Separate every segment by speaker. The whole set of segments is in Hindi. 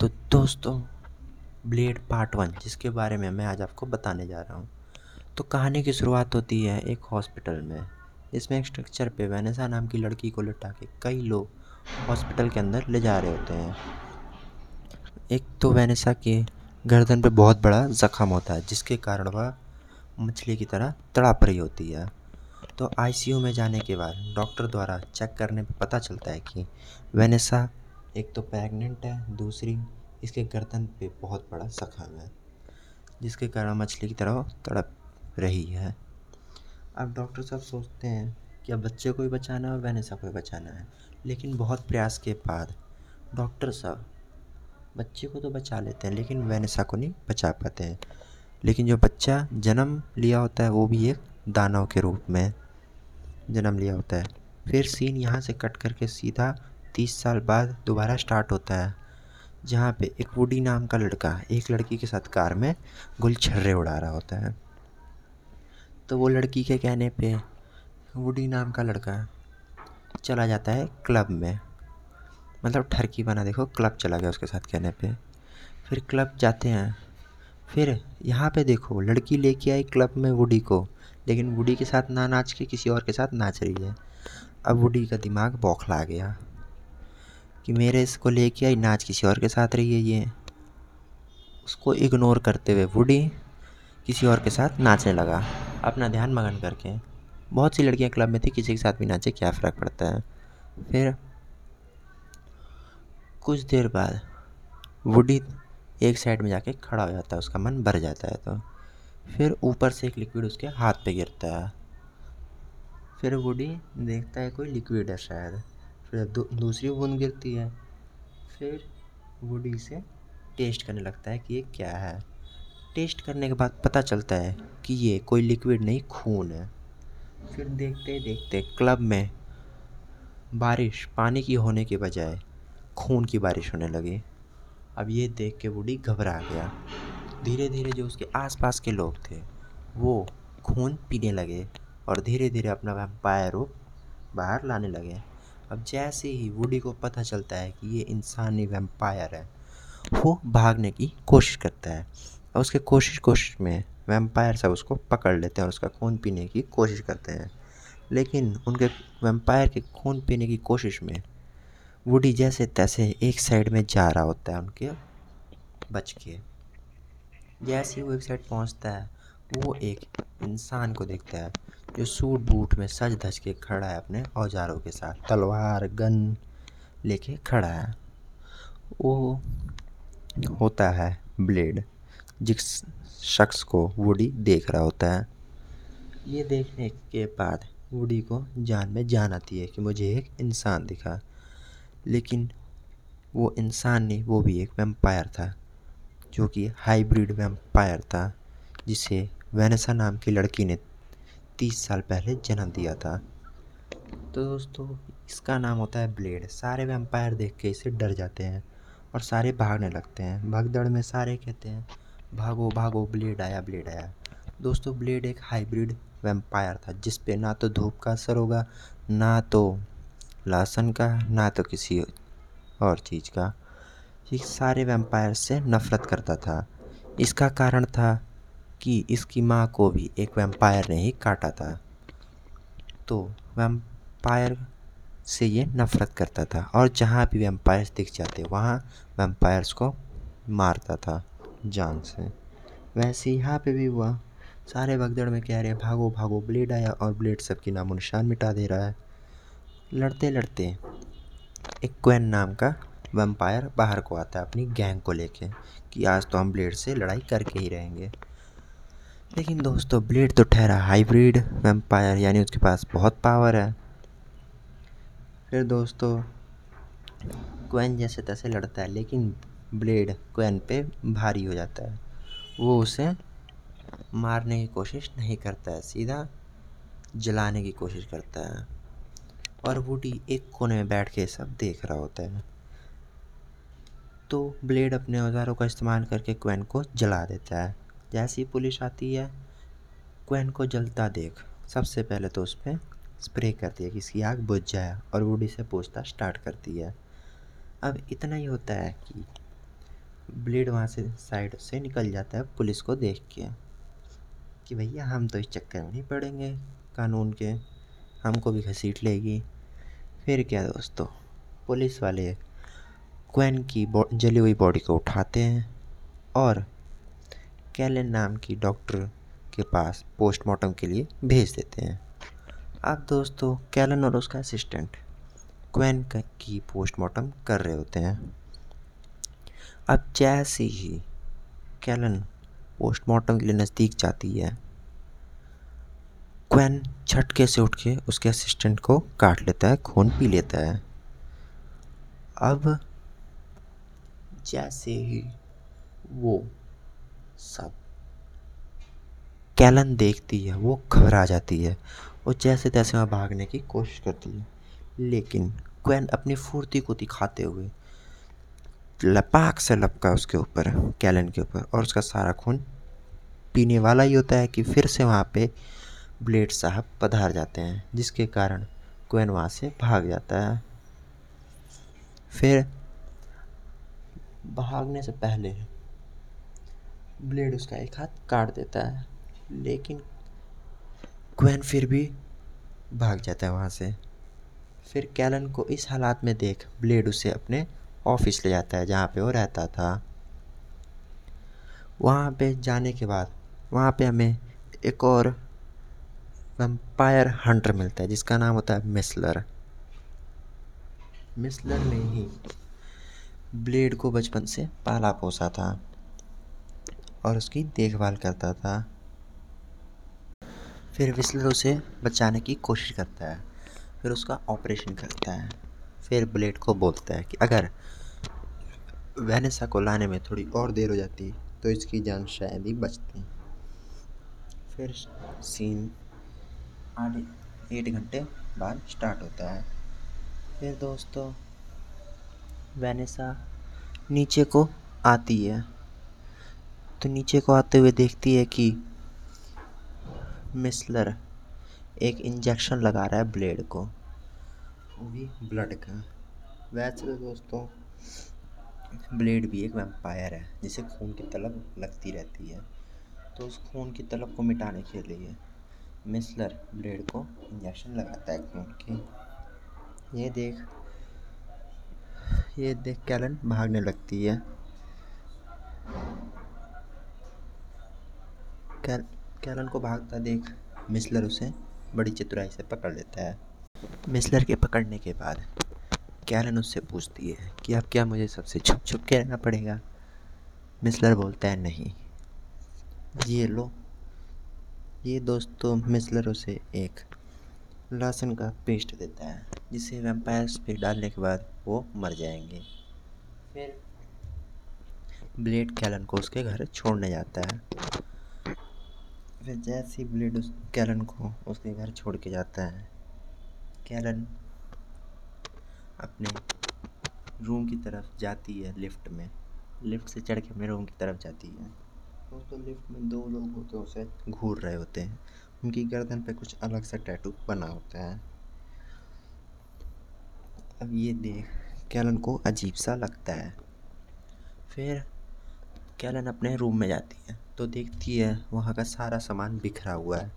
Speaker 1: तो दोस्तों ब्लेड पार्ट वन जिसके बारे में मैं आज आपको बताने जा रहा हूँ तो कहानी की शुरुआत होती है एक हॉस्पिटल में। इसमें एक स्ट्रक्चर पे वैनेसा नाम की लड़की को लटा के कई लोग हॉस्पिटल के अंदर ले जा रहे होते हैं। एक तो वैनेसा के गर्दन पे बहुत बड़ा ज़ख्म होता है, जिसके कारण वह मछली की तरह तड़ाप रही होती है। तो आईसीयू में जाने के बाद डॉक्टर द्वारा चेक करने पर पता चलता है कि वैनेसा एक तो प्रेग्नेंट है, दूसरी इसके गर्दन पे बहुत बड़ा जख्म है, जिसके कारण मछली की तरह तड़प रही है। अब डॉक्टर साहब सोचते हैं कि अब बच्चे को ही बचाना है और वैनेसा को ही बचाना है, लेकिन बहुत प्रयास के बाद डॉक्टर साहब बच्चे को तो बचा लेते हैं, लेकिन वैनेसा को नहीं बचा पाते हैं। लेकिन जो बच्चा जन्म लिया होता है, वो भी एक दानव के रूप में जन्म लिया होता है। फिर सीन यहाँ से कट करके सीधा तीस साल बाद दोबारा स्टार्ट होता है, जहाँ पे एक वुडी नाम का लड़का एक लड़की के साथ कार में गुल छर्रे उड़ा रहा होता है। तो वो लड़की के कहने पे वुडी नाम का लड़का चला जाता है क्लब में। मतलब ठरकी बना, देखो क्लब चला गया उसके साथ कहने पे। फिर क्लब जाते हैं। फिर यहाँ पे देखो, लड़की लेके आई क्लब में वुडी को, लेकिन वुडी के साथ ना नाच के किसी और के साथ नाच रही है। अब वुडी का दिमाग बौखला गया। कि मेरे इसको लेके आई, नाच किसी और के साथ रही है ये। उसको इग्नोर करते हुए वुडी किसी और के साथ नाचने लगा। अपना ध्यान मगन करके। बहुत सी लड़कियाँ क्लब में थी, किसी के साथ भी नाचे, क्या फ़र्क पड़ता है? फिर कुछ देर बाद वुडी एक साइड में जाके खड़ा हो जाता है, उसका मन भर जाता है तो। फिर ऊपर से एक लिक्विड उसके हाथ पे गिरता है। फिर वुडी देखता है कोई लिक्विड है शायद। फिर दूसरी बूंद गिरती है। फिर वुडी से टेस्ट करने लगता है कि ये क्या है। टेस्ट करने के बाद पता चलता है कि ये कोई लिक्विड नहीं, खून है। फिर देखते देखते क्लब में बारिश पानी की होने के बजाय खून की बारिश होने लगी। अब ये देख के वुडी घबरा गया। धीरे धीरे जो उसके आसपास के लोग थे, वो खून पीने लगे और धीरे धीरे अपना वैम्पायर रूप बाहर लाने लगे। अब जैसे ही वुडी को पता चलता है कि ये इंसानी वैम्पायर है, वो भागने की कोशिश करता है। और उसके कोशिश कोशिश में वेम्पायर सब उसको पकड़ लेते हैं और उसका खून पीने की कोशिश करते हैं। लेकिन उनके वेम्पायर के खून पीने की कोशिश में वुडी जैसे तैसे एक साइड में जा रहा होता है उनके बच के। जैसे ही वो एक साइड पहुँचता है, वो एक इंसान को देखता है। जो सूट बूट में सज धज के खड़ा है अपने औजारों के साथ, तलवार, गन लेके खड़ा है। वो होता है ब्लेड, जिस शख्स को वुडी देख रहा होता है। ये देखने के बाद वुडी को जान में जान आती है कि मुझे एक इंसान दिखा। लेकिन वो इंसान नहीं, वो भी एक वैम्पायर था, जो कि हाइब्रिड वैम्पायर था, जिसे वैनसा नाम की लड़की ने तीस साल पहले जन्म दिया था। तो दोस्तों, इसका नाम होता है ब्लेड। सारे वैम्पायर देख के इसे डर जाते हैं और सारे भागने लगते हैं। भगदड़ में सारे कहते हैं, भागो भागो, ब्लेड आया ब्लेड आया। दोस्तों, ब्लेड एक हाइब्रिड वैम्पायर था, जिस पे ना तो धूप का असर होगा, ना तो लहसन का, ना तो किसी और चीज़ का। ये सारे वैम्पायर से नफ़रत करता था। इसका कारण था कि इसकी माँ को भी एक वैम्पायर ने ही काटा था। तो वैम्पायर से ये नफ़रत करता था और जहाँ भी वैम्पायर्स दिख जाते, वहाँ वैम्पायर्स को मारता था जान से। वैसे यहाँ पे भी हुआ। सारे भगदड़ में कह रहे हैं, भागो भागो, ब्लेड आया और ब्लेड सबकी नामो निशान मिटा दे रहा है। लड़ते लड़ते एक क्वेन नाम का वैम्पायर बाहर को आता है अपनी गैंग को लेके कि आज तो हम ब्लेड से लड़ाई करके ही रहेंगे। लेकिन दोस्तों, ब्लेड तो ठहरा हाइब्रिड वैम्पायर यानी उसके पास बहुत पावर है। फिर दोस्तों क्वेन जैसे तैसे लड़ता है, लेकिन ब्लेड क्वेन पे भारी हो जाता है। वो उसे मारने की कोशिश नहीं करता है, सीधा जलाने की कोशिश करता है। और वुडी एक कोने में बैठ के सब देख रहा होता है। तो ब्लेड अपने औजारों का इस्तेमाल करके क्वेन को जला देता है। जैसे ही पुलिस आती है क्वेन को जलता देख। सबसे पहले तो उस पर स्प्रे करती है कि इसकी आग बुझ जाए और वुडी से पूछता स्टार्ट करती है। अब इतना ही होता है कि ब्लेड वहाँ से साइड से निकल जाता है पुलिस को देख के कि भैया, हम तो इस चक्कर में नहीं पड़ेंगे। कानून के हमको भी घसीट लेगी। फिर क्या दोस्तों, पुलिस वाले क्वेन की जली हुई बॉडी को उठाते हैं और कैलन नाम की डॉक्टर के पास पोस्टमार्टम के लिए भेज देते हैं। अब दोस्तों, कैलन और उसका असिस्टेंट क्वेन की पोस्टमार्टम कर रहे होते हैं। अब जैसे ही कैलन पोस्टमार्टम के लिए नज़दीक जाती है, क्वेन झटके से उठ के उसके असिस्टेंट को काट लेता है, खून पी लेता है। अब जैसे ही वो सब। कैलन देखती है, वो घबरा जाती है और जैसे तैसे वहाँ भागने की कोशिश करती है। लेकिन क्वेन अपनी फुर्ती को दिखाते हुए लपाक से लपका उसके ऊपर, कैलन के ऊपर, और उसका सारा खून पीने वाला ही होता है कि फिर से वहाँ पे ब्लेड साहब पधार जाते हैं, जिसके कारण क्वेन वहाँ से भाग जाता है। फिर भागने से पहले ब्लेड उसका एक हाथ काट देता है। लेकिन क्वेन फिर भी भाग जाता है वहाँ से। फिर कैलन को इस हालात में देख ब्लेड उसे अपने ऑफ़िस ले जाता है, जहाँ पे वो रहता था। वहाँ पे जाने के बाद, वहाँ पे हमें एक और वैम्पायर हंटर मिलता है, जिसका नाम होता है मिसलर मिसलर ने ही ब्लेड को बचपन से पाला पोसा था। और उसकी देखभाल करता था। फिर विस्लर उसे बचाने की कोशिश करता है। फिर उसका ऑपरेशन करता है। फिर ब्लेड को बोलता है कि अगर वैनेसा को लाने में थोड़ी और देर हो जाती तो इसकी जान शायद ही बचती। फिर सीन आठ एट घंटे बाद स्टार्ट होता है। फिर दोस्तों, वैनेसा नीचे को आती है। तो नीचे को आते हुए देखती है कि मिसलर एक इंजेक्शन लगा रहा है ब्लेड को। वो भी ब्लड का। वैसे तो दोस्तों ब्लेड भी एक वैम्पायर है, जिसे खून की तलब लगती रहती है। तो उस खून की तलब को मिटाने के लिए मिसलर ब्लेड को इंजेक्शन लगाता है खून की। ये देख ये देख कैलन भागने लगती है। कैल कैलन को भागता देख मिसलर उसे बड़ी चतुराई से पकड़ लेता है। मिसलर के पकड़ने के बाद कैरन उससे पूछती है कि अब क्या मुझे सबसे छुप छुप के रहना पड़ेगा? मिसलर बोलता है, नहीं। ये लो। ये दोस्तों मिसलर उसे एक लहसुन का पेस्ट देता है, जिसे वैम्पायर्स पे डालने के बाद वो मर जाएँगे। फिर ब्लेड कैलन को उसके घर छोड़ने जाता है। फिर जैसे ब्लेड उस कैलन को उसके घर छोड़ के जाता है, कैलन अपने रूम की तरफ़ जाती है लिफ्ट में। लिफ्ट से चढ़ के अपने रूम की तरफ़ जाती है। तो लिफ्ट में दो लोग होते हैं, उसे घूर रहे होते हैं। उनकी गर्दन पे कुछ अलग सा टैटू बना होता है। अब ये देख कैलन को अजीब सा लगता है। फिर कैलन अपने रूम में जाती है। तो देखती है, वहाँ का सारा सामान बिखरा हुआ है।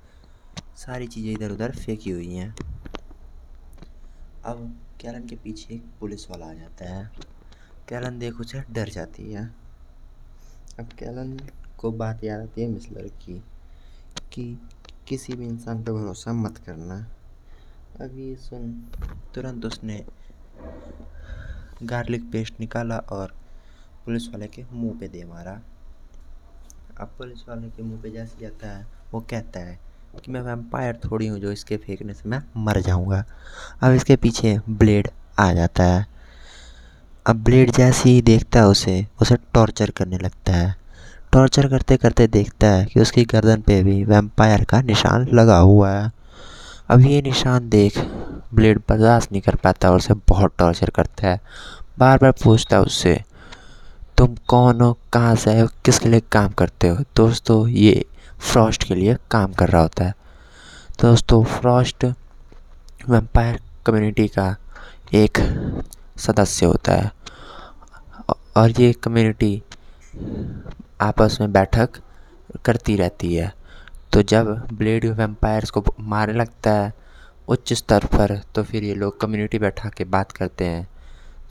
Speaker 1: सारी चीज़ें इधर उधर फेंकी हुई हैं। अब कैलन के पीछे एक पुलिस वाला आ जाता है। कैलन देख उसे डर जाती है। अब कैलन को बात याद आती है मिसलर की कि किसी भी इंसान पर भरोसा मत करना। अब ये सुन, तुरंत उसने गार्लिक पेस्ट निकाला और पुलिस वाले के मुँह पे दे मारा। अब पुलिस वाले के मुँह पे जैसे जाता है, वो कहता है कि मैं वैम्पायर थोड़ी हूँ जो इसके फेंकने से मैं मर जाऊँगा। अब इसके पीछे ब्लेड आ जाता है। अब ब्लेड जैसे ही देखता है उसे उसे टॉर्चर करने लगता है। टॉर्चर करते करते देखता है कि उसकी गर्दन पे भी वैम्पायर का निशान लगा हुआ है। अब ये निशान देख ब्लेड बर्दाश्त नहीं कर पाता और उसे बहुत टॉर्चर करता है। बार बार पूछता है उससे तुम कौन हो, कहाँ से आए हो, किसके लिए काम करते हो? दोस्तों, ये फ्रॉस्ट के लिए काम कर रहा होता है। दोस्तों फ्रॉस्ट वेम्पायर कम्युनिटी का एक सदस्य होता है। और ये कम्युनिटी आपस में बैठक करती रहती है। तो जब ब्लेड वेम्पायर्स को मारने लगता है उच्च स्तर पर तो फिर ये लोग कम्युनिटी बैठा के बात करते हैं।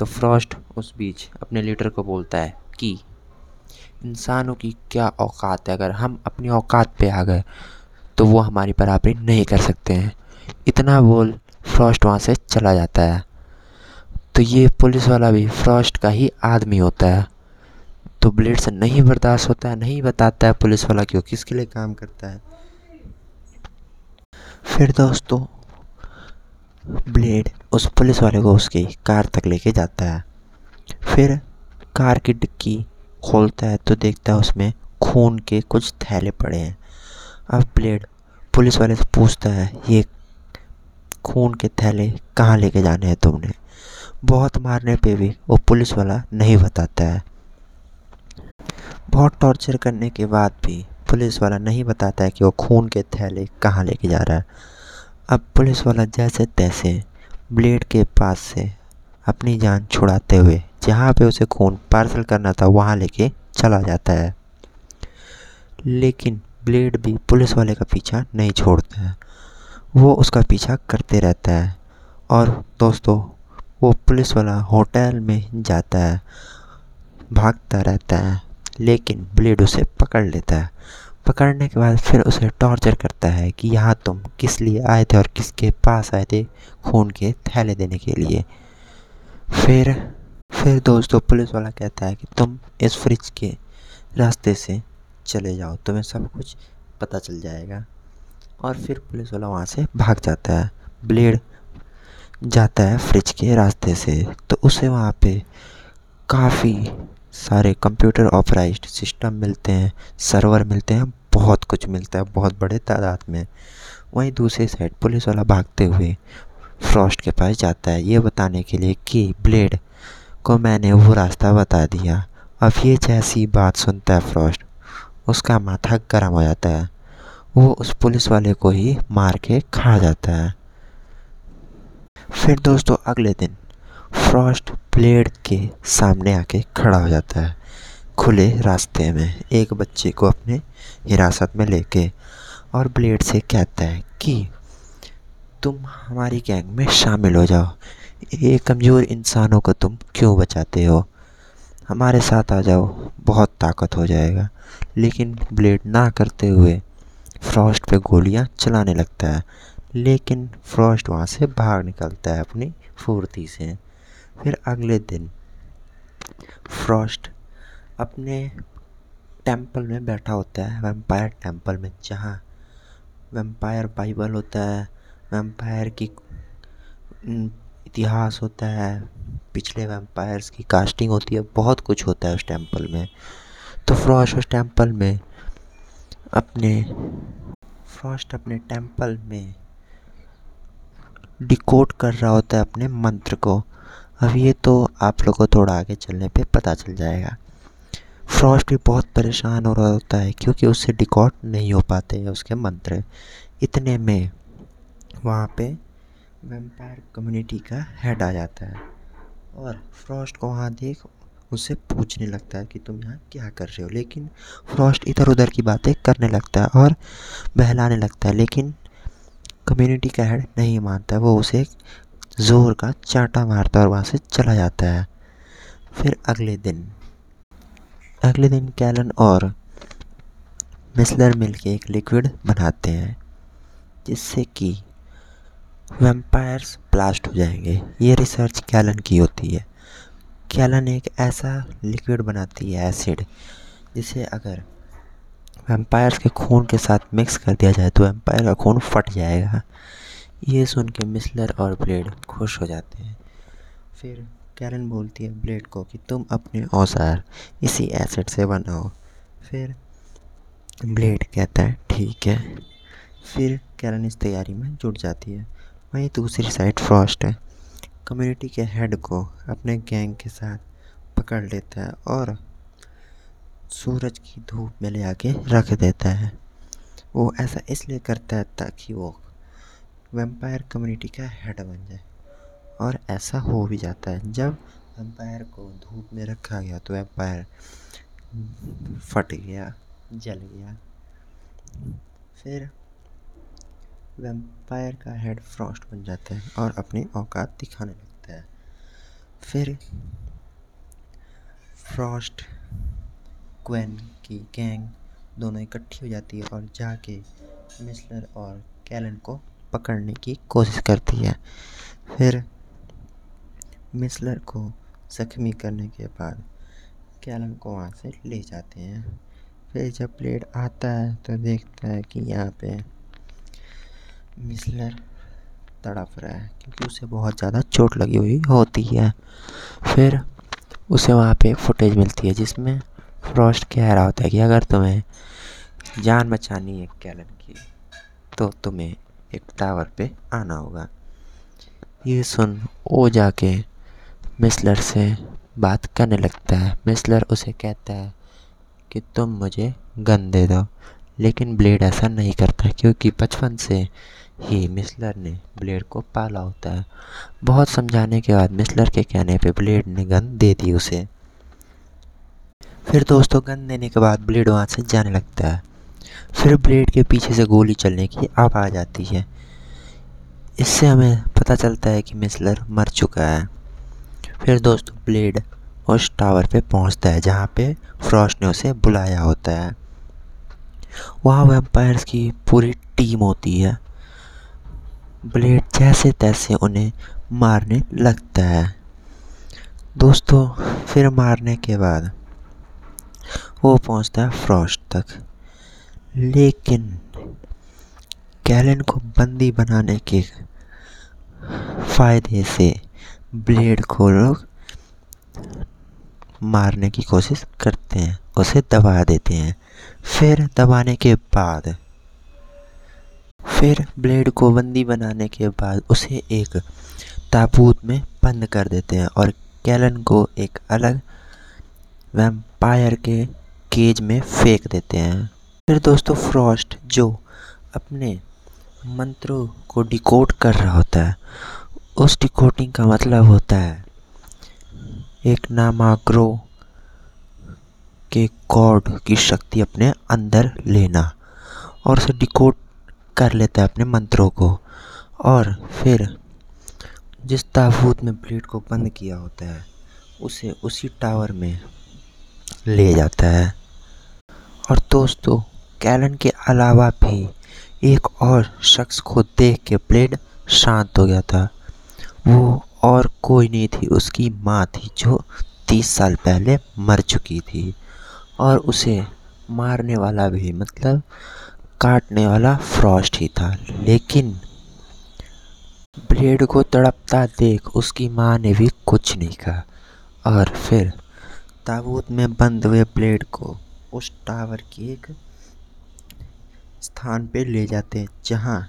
Speaker 1: तो फ्रॉस्ट उस बीच अपने लीडर को बोलता है कि, इंसानों की क्या औकात है? अगर हम अपनी औकात पे आ गए तो वो हमारी बराबरी नहीं कर सकते हैं। इतना बोल फ्रॉस्ट वहाँ से चला जाता है। तो ये पुलिस वाला भी फ्रॉस्ट का ही आदमी होता है। तो ब्लेड से नहीं बर्दाश्त होता है, नहीं बताता है पुलिस वाला कि वो किसके लिए काम करता है। फिर दोस्तों ब्लेड उस पुलिस वाले को उसकी कार तक लेके जाता है। फिर कार की डिक्की खोलता है तो देखता है उसमें खून के कुछ थैले पड़े हैं। अब ब्लेड पुलिस वाले से पूछता है, ये खून के थैले कहाँ लेके जाने हैं तुमने? बहुत मारने पे भी, वो पुलिस वाला नहीं बताता है। बहुत टॉर्चर करने के बाद भी पुलिस वाला नहीं बताता है कि वो खून के थैले कहाँ लेके जा रहा है। अब पुलिस वाला जैसे तैसे ब्लेड के पास से अपनी जान छुड़ाते हुए, जहाँ पे उसे खून पार्सल करना था, वहाँ लेके चला जाता है। लेकिन ब्लेड भी पुलिस वाले का पीछा नहीं छोड़ता है। वो उसका पीछा करते रहता है और दोस्तों, वो पुलिस वाला होटल में जाता है, भागता रहता है, लेकिन ब्लेड उसे पकड़ लेता है। पकड़ने के बाद फिर उसे टॉर्चर करता है कि यहाँ तुम किस लिए आए थे और किसके पास आए थे खून के थैले देने के लिए। फिर फिर दोस्तों पुलिस वाला कहता है कि तुम इस फ्रिज के रास्ते से चले जाओ, तुम्हें सब कुछ पता चल जाएगा। और फिर पुलिस वाला वहाँ से भाग जाता है, ब्लेड जाता है फ्रिज के रास्ते से। तो उसे वहाँ पे काफ़ी सारे कंप्यूटर ऑपराइज्ड सिस्टम मिलते हैं सर्वर मिलते हैं, बहुत कुछ मिलता है, बहुत बड़े तादाद में। वहीं दूसरी साइड पुलिस वाला भागते हुए फ्रॉस्ट के पास जाता है। ये बताने के लिए कि ब्लेड को मैंने वो रास्ता बता दिया। अब ये जैसी बात सुनता है फ्रॉस्ट उसका माथा गर्म हो जाता है। वो उस पुलिस वाले को ही मार के खा जाता है। फिर दोस्तों, अगले दिन फ्रॉस्ट ब्लेड के सामने आके खड़ा हो जाता है। खुले रास्ते में एक बच्चे को अपने हिरासत में लेके और ब्लेड से कहता है कि, तुम हमारी गैंग में शामिल हो जाओ। ये कमज़ोर इंसानों को तुम क्यों बचाते हो? हमारे साथ आ जाओ, बहुत ताकत हो जाएगा। लेकिन ब्लेड ना करते हुए फ्रॉस्ट पे गोलियाँ चलाने लगता है। लेकिन फ्रॉस्ट वहाँ से भाग निकलता है अपनी फुर्ती से। फिर अगले दिन फ्रॉस्ट अपने टेंपल में बैठा होता है वेम्पायर टेंपल में, जहाँ वेम्पायर बाइबल होता है वेम्पायर की इतिहास होता है, पिछले वेम्पायर्स की कास्टिंग होती है, बहुत कुछ होता है उस टेंपल में। तो फ्रॉस्ट उस टेंपल में अपने फ्रॉस्ट अपने टेंपल में डिकोड कर रहा होता है अपने मंत्र को। अब ये तो आप लोग को थोड़ा आगे चलने पे पता चल जाएगा। फ्रॉस्ट भी बहुत परेशान हो रहा होता है क्योंकि उससे डिकॉट नहीं हो पाते हैं उसके मंत्र। इतने में वहाँ पे वेम्पायर कम्युनिटी का हेड आ जाता है और फ्रॉस्ट को वहाँ देख उससे पूछने लगता है कि तुम यहाँ क्या कर रहे हो? लेकिन फ्रॉस्ट इधर उधर की बातें करने लगता है और बहलाने लगता है, लेकिन कम्युनिटी का हेड नहीं मानता। है वो उसे ज़ोर का चाटा मारता है और वहाँ से चला जाता है। फिर अगले दिन अगले दिन कैलन और मिसलर मिल के एक लिक्विड बनाते हैं, जिससे कि वेम्पायर्स ब्लास्ट हो जाएँगे। ये रिसर्च कैलन की होती है। कैलन एक ऐसा लिक्विड बनाती है एसिड, जिसे अगर वेम्पायर्स के खून के साथ मिक्स कर दिया जाए तो वेम्पायर का खून फट जाएगा। ये सुन के मिसलर और ब्लेड खुश हो जाते हैं। फिर कैरन बोलती है ब्लेड को कि तुम अपने औज़ार इसी एसिड से बनाओ। फिर ब्लेड कहता है, ठीक है। फिर कैरन इस तैयारी में जुट जाती है। वहीं दूसरी साइड फ्रॉस्ट है। कम्युनिटी के हेड को अपने गैंग के साथ पकड़ लेता है और सूरज की धूप में ले आके रख देता है। वो ऐसा इसलिए करता है ताकि वो वेम्पायर कम्युनिटी का हेड बन जाए। और ऐसा हो भी जाता है। जब वेम्पायर को धूप में रखा गया तो वेम्पायर फट गया, जल गया। फिर वेम्पायर का हेड फ्रॉस्ट बन जाता है और अपनी औकात दिखाने लगता है। फिर फ्रॉस्ट क्वेन की गैंग दोनों इकट्ठी हो जाती है और जाके मिसलर और कैलन को पकड़ने की कोशिश करती है। फिर मिसलर को जख्मी करने के बाद कैलन को वहाँ से ले जाते हैं। फिर जब ब्लेड आता है तो देखता है कि यहाँ पे मिसलर तड़प रहा है, क्योंकि उसे बहुत ज़्यादा चोट लगी हुई होती है। फिर उसे वहाँ पे फुटेज मिलती है, जिसमें फ्रॉस्ट कह रहा होता है कि अगर तुम्हें जान बचानी है कैलन की तो तुम्हें एक टावर पे आना होगा। ये सुन वो जाके मिसलर से बात करने लगता है। मिसलर उसे कहता है कि तुम मुझे गन दे दो, लेकिन ब्लेड ऐसा नहीं करता, क्योंकि बचपन से ही मिसलर ने ब्लेड को पाला होता है। बहुत समझाने के बाद मिसलर के कहने पे ब्लेड ने गन दे दी उसे। फिर दोस्तों, गन देने के बाद ब्लेड वहाँ से जाने लगता है। फिर ब्लेड के पीछे से गोली चलने की आवाज़ आती है। इससे हमें पता चलता है कि मिसलर मर चुका है। फिर दोस्तों ब्लेड उस टावर पे पहुँचता है, जहाँ पे फ्रॉस्ट ने उसे बुलाया होता है। वहाँ वैम्पायर्स की पूरी टीम होती है। ब्लेड जैसे तैसे उन्हें मारने लगता है। दोस्तों, फिर मारने के बाद वो पहुँचता है फ्रॉस्ट तक। लेकिन कैलन को बंदी बनाने के फ़ायदे से ब्लेड को लोग मारने की कोशिश करते हैं, उसे दबा देते हैं। फिर दबाने के बाद, फिर ब्लेड को बंदी बनाने के बाद उसे एक ताबूत में बंद कर देते हैं और कैलन को एक अलग वैम्पायर के केज में फेंक देते हैं। फिर दोस्तों फ्रॉस्ट जो अपने मंत्रों को डिकोड कर रहा होता है, उस डिकोडिंग का मतलब होता है एक नामाग्रो के कॉड की शक्ति अपने अंदर लेना और उसे डिकोड कर लेता है अपने मंत्रों को और फिर जिस ताबूत में ब्लेड को बंद किया होता है, उसे उसी टावर में ले जाता है। और दोस्तों कैलन के अलावा भी एक और शख्स को देख के ब्लेड शांत हो गया था। वो और कोई नहीं थी, उसकी माँ थी जो तीस साल पहले मर चुकी थी और उसे मारने वाला भी मतलब काटने वाला फ्रॉस्ट ही था। लेकिन ब्लेड को तड़पता देख उसकी माँ ने भी कुछ नहीं कहा और फिर ताबूत में बंद हुए ब्लेड को उस टावर की एक स्थान पे ले जाते हैं, जहाँ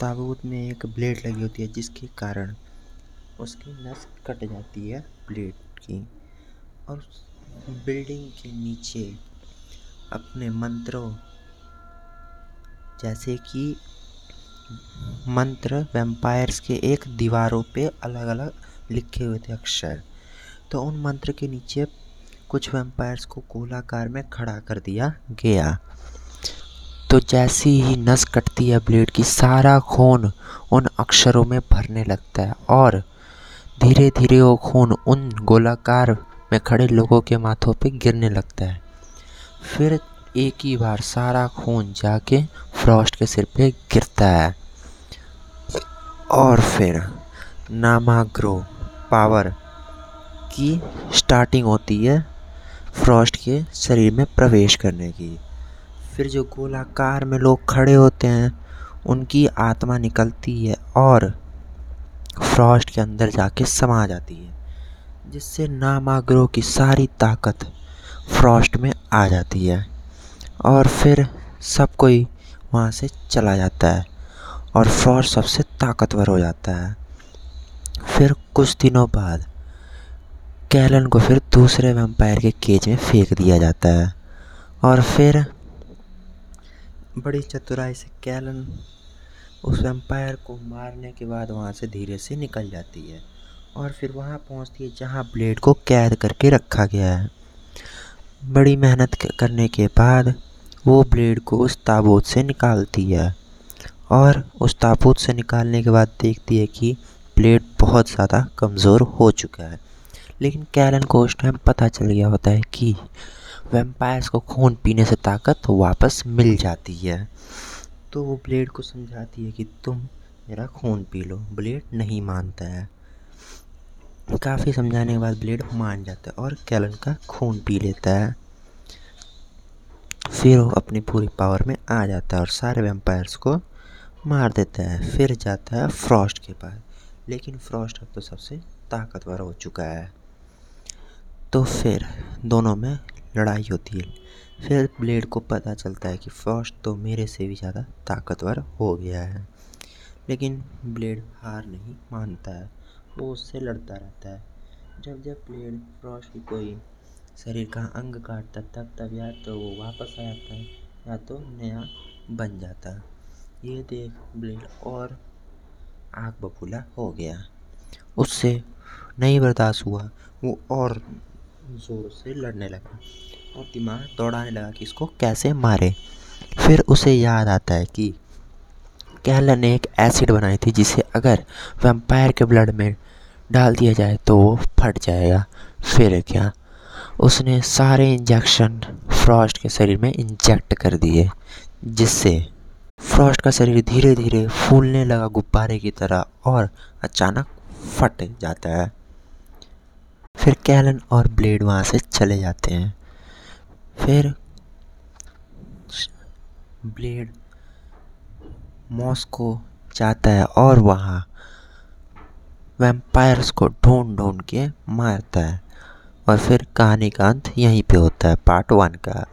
Speaker 1: ताबूत में एक ब्लेड लगी होती है, जिसके कारण उसकी नस कट जाती है ब्लेड की। और बिल्डिंग के नीचे अपने मंत्रों जैसे कि मंत्र वैम्पायर्स के एक दीवारों पे अलग अलग लिखे हुए थे अक्षर। तो उन मंत्र के नीचे कुछ वैम्पायर्स को गोलाकार में खड़ा कर दिया गया। तो जैसी ही नस कटती है ब्लेड की, सारा खून उन अक्षरों में भरने लगता है और धीरे धीरे वो खून उन गोलाकार में खड़े लोगों के माथों पे गिरने लगता है। फिर एक ही बार सारा खून जाके फ्रॉस्ट के सिर पे गिरता है। और फिर नामाग्रो पावर की स्टार्टिंग होती है फ्रॉस्ट के शरीर में प्रवेश करने की। फिर जो गोलाकार में लोग खड़े होते हैं, उनकी आत्मा निकलती है और फ्रॉस्ट के अंदर जाके समा जाती है, जिससे नामाग्रो की सारी ताकत फ्रॉस्ट में आ जाती है और फिर सब कोई वहाँ से चला जाता है और फ्रॉस्ट सबसे ताकतवर हो जाता है। फिर कुछ दिनों बाद कैलन को फिर दूसरे वैम्पायर के केज में फेंक दिया जाता है और फिर बड़ी चतुराई से कैलन उस वैम्पायर को मारने के बाद वहाँ से धीरे से निकल जाती है और फिर वहाँ पहुँचती है जहाँ ब्लेड को कैद करके रखा गया है। बड़ी मेहनत करने के बाद वो ब्लेड को उस ताबूत से निकालती है और उस ताबूत से निकालने के बाद देखती है कि ब्लेड बहुत ज़्यादा कमज़ोर हो चुका है। लेकिन कैलन को उस टाइम पता चल गया होता है कि वेम्पायर्स को खून पीने से ताकत वापस मिल जाती है। तो वो ब्लेड को समझाती है कि तुम मेरा खून पी लो, ब्लेड नहीं मानता है। काफ़ी समझाने के बाद ब्लेड मान जाता है और कैलन का खून पी लेता है। फिर वो अपनी पूरी पावर में आ जाता है और सारे वेम्पायर्स को मार देता है। फिर जाता है फ्रॉस्ट के पास, लेकिन फ्रॉस्ट अब तो सबसे ताकतवर हो चुका है। तो फिर दोनों में लड़ाई होती है। फिर ब्लेड को पता चलता है कि फ्रॉस्ट तो मेरे से भी ज़्यादा ताकतवर हो गया है। लेकिन ब्लेड हार नहीं मानता है। वो उससे लड़ता रहता है। जब जब ब्लेड फ्रॉस्ट की कोई शरीर का अंग काटता, तब तब या तो वो वापस आ जाता है, या तो नया बन जाता है। ये देख ब्लेड और आग बबूला हो गया। उससे नहीं बर्दाश्त हुआ। वो और ज़ोर से लड़ने लगा और दिमाग दौड़ाने लगा कि इसको कैसे मारे। फिर उसे याद आता है कि कैलन ने एक एसिड बनाई थी जिसे अगर वैम्पायर के ब्लड में डाल दिया जाए तो वो फट जाएगा। फिर क्या? उसने सारे इंजेक्शन फ्रॉस्ट के शरीर में इंजेक्ट कर दिए, जिससे फ्रॉस्ट का शरीर धीरे धीरे फूलने लगा, गुब्बारे की तरह और अचानक फट जाता है। फिर कैलन और ब्लेड वहाँ से चले जाते हैं। फिर ब्लेड मॉस्को जाता है और वहाँ वैम्पायर्स को ढूंढ ढूंढ के मारता है। और फिर कहानी का अंत यहीं पे होता है पार्ट वन का।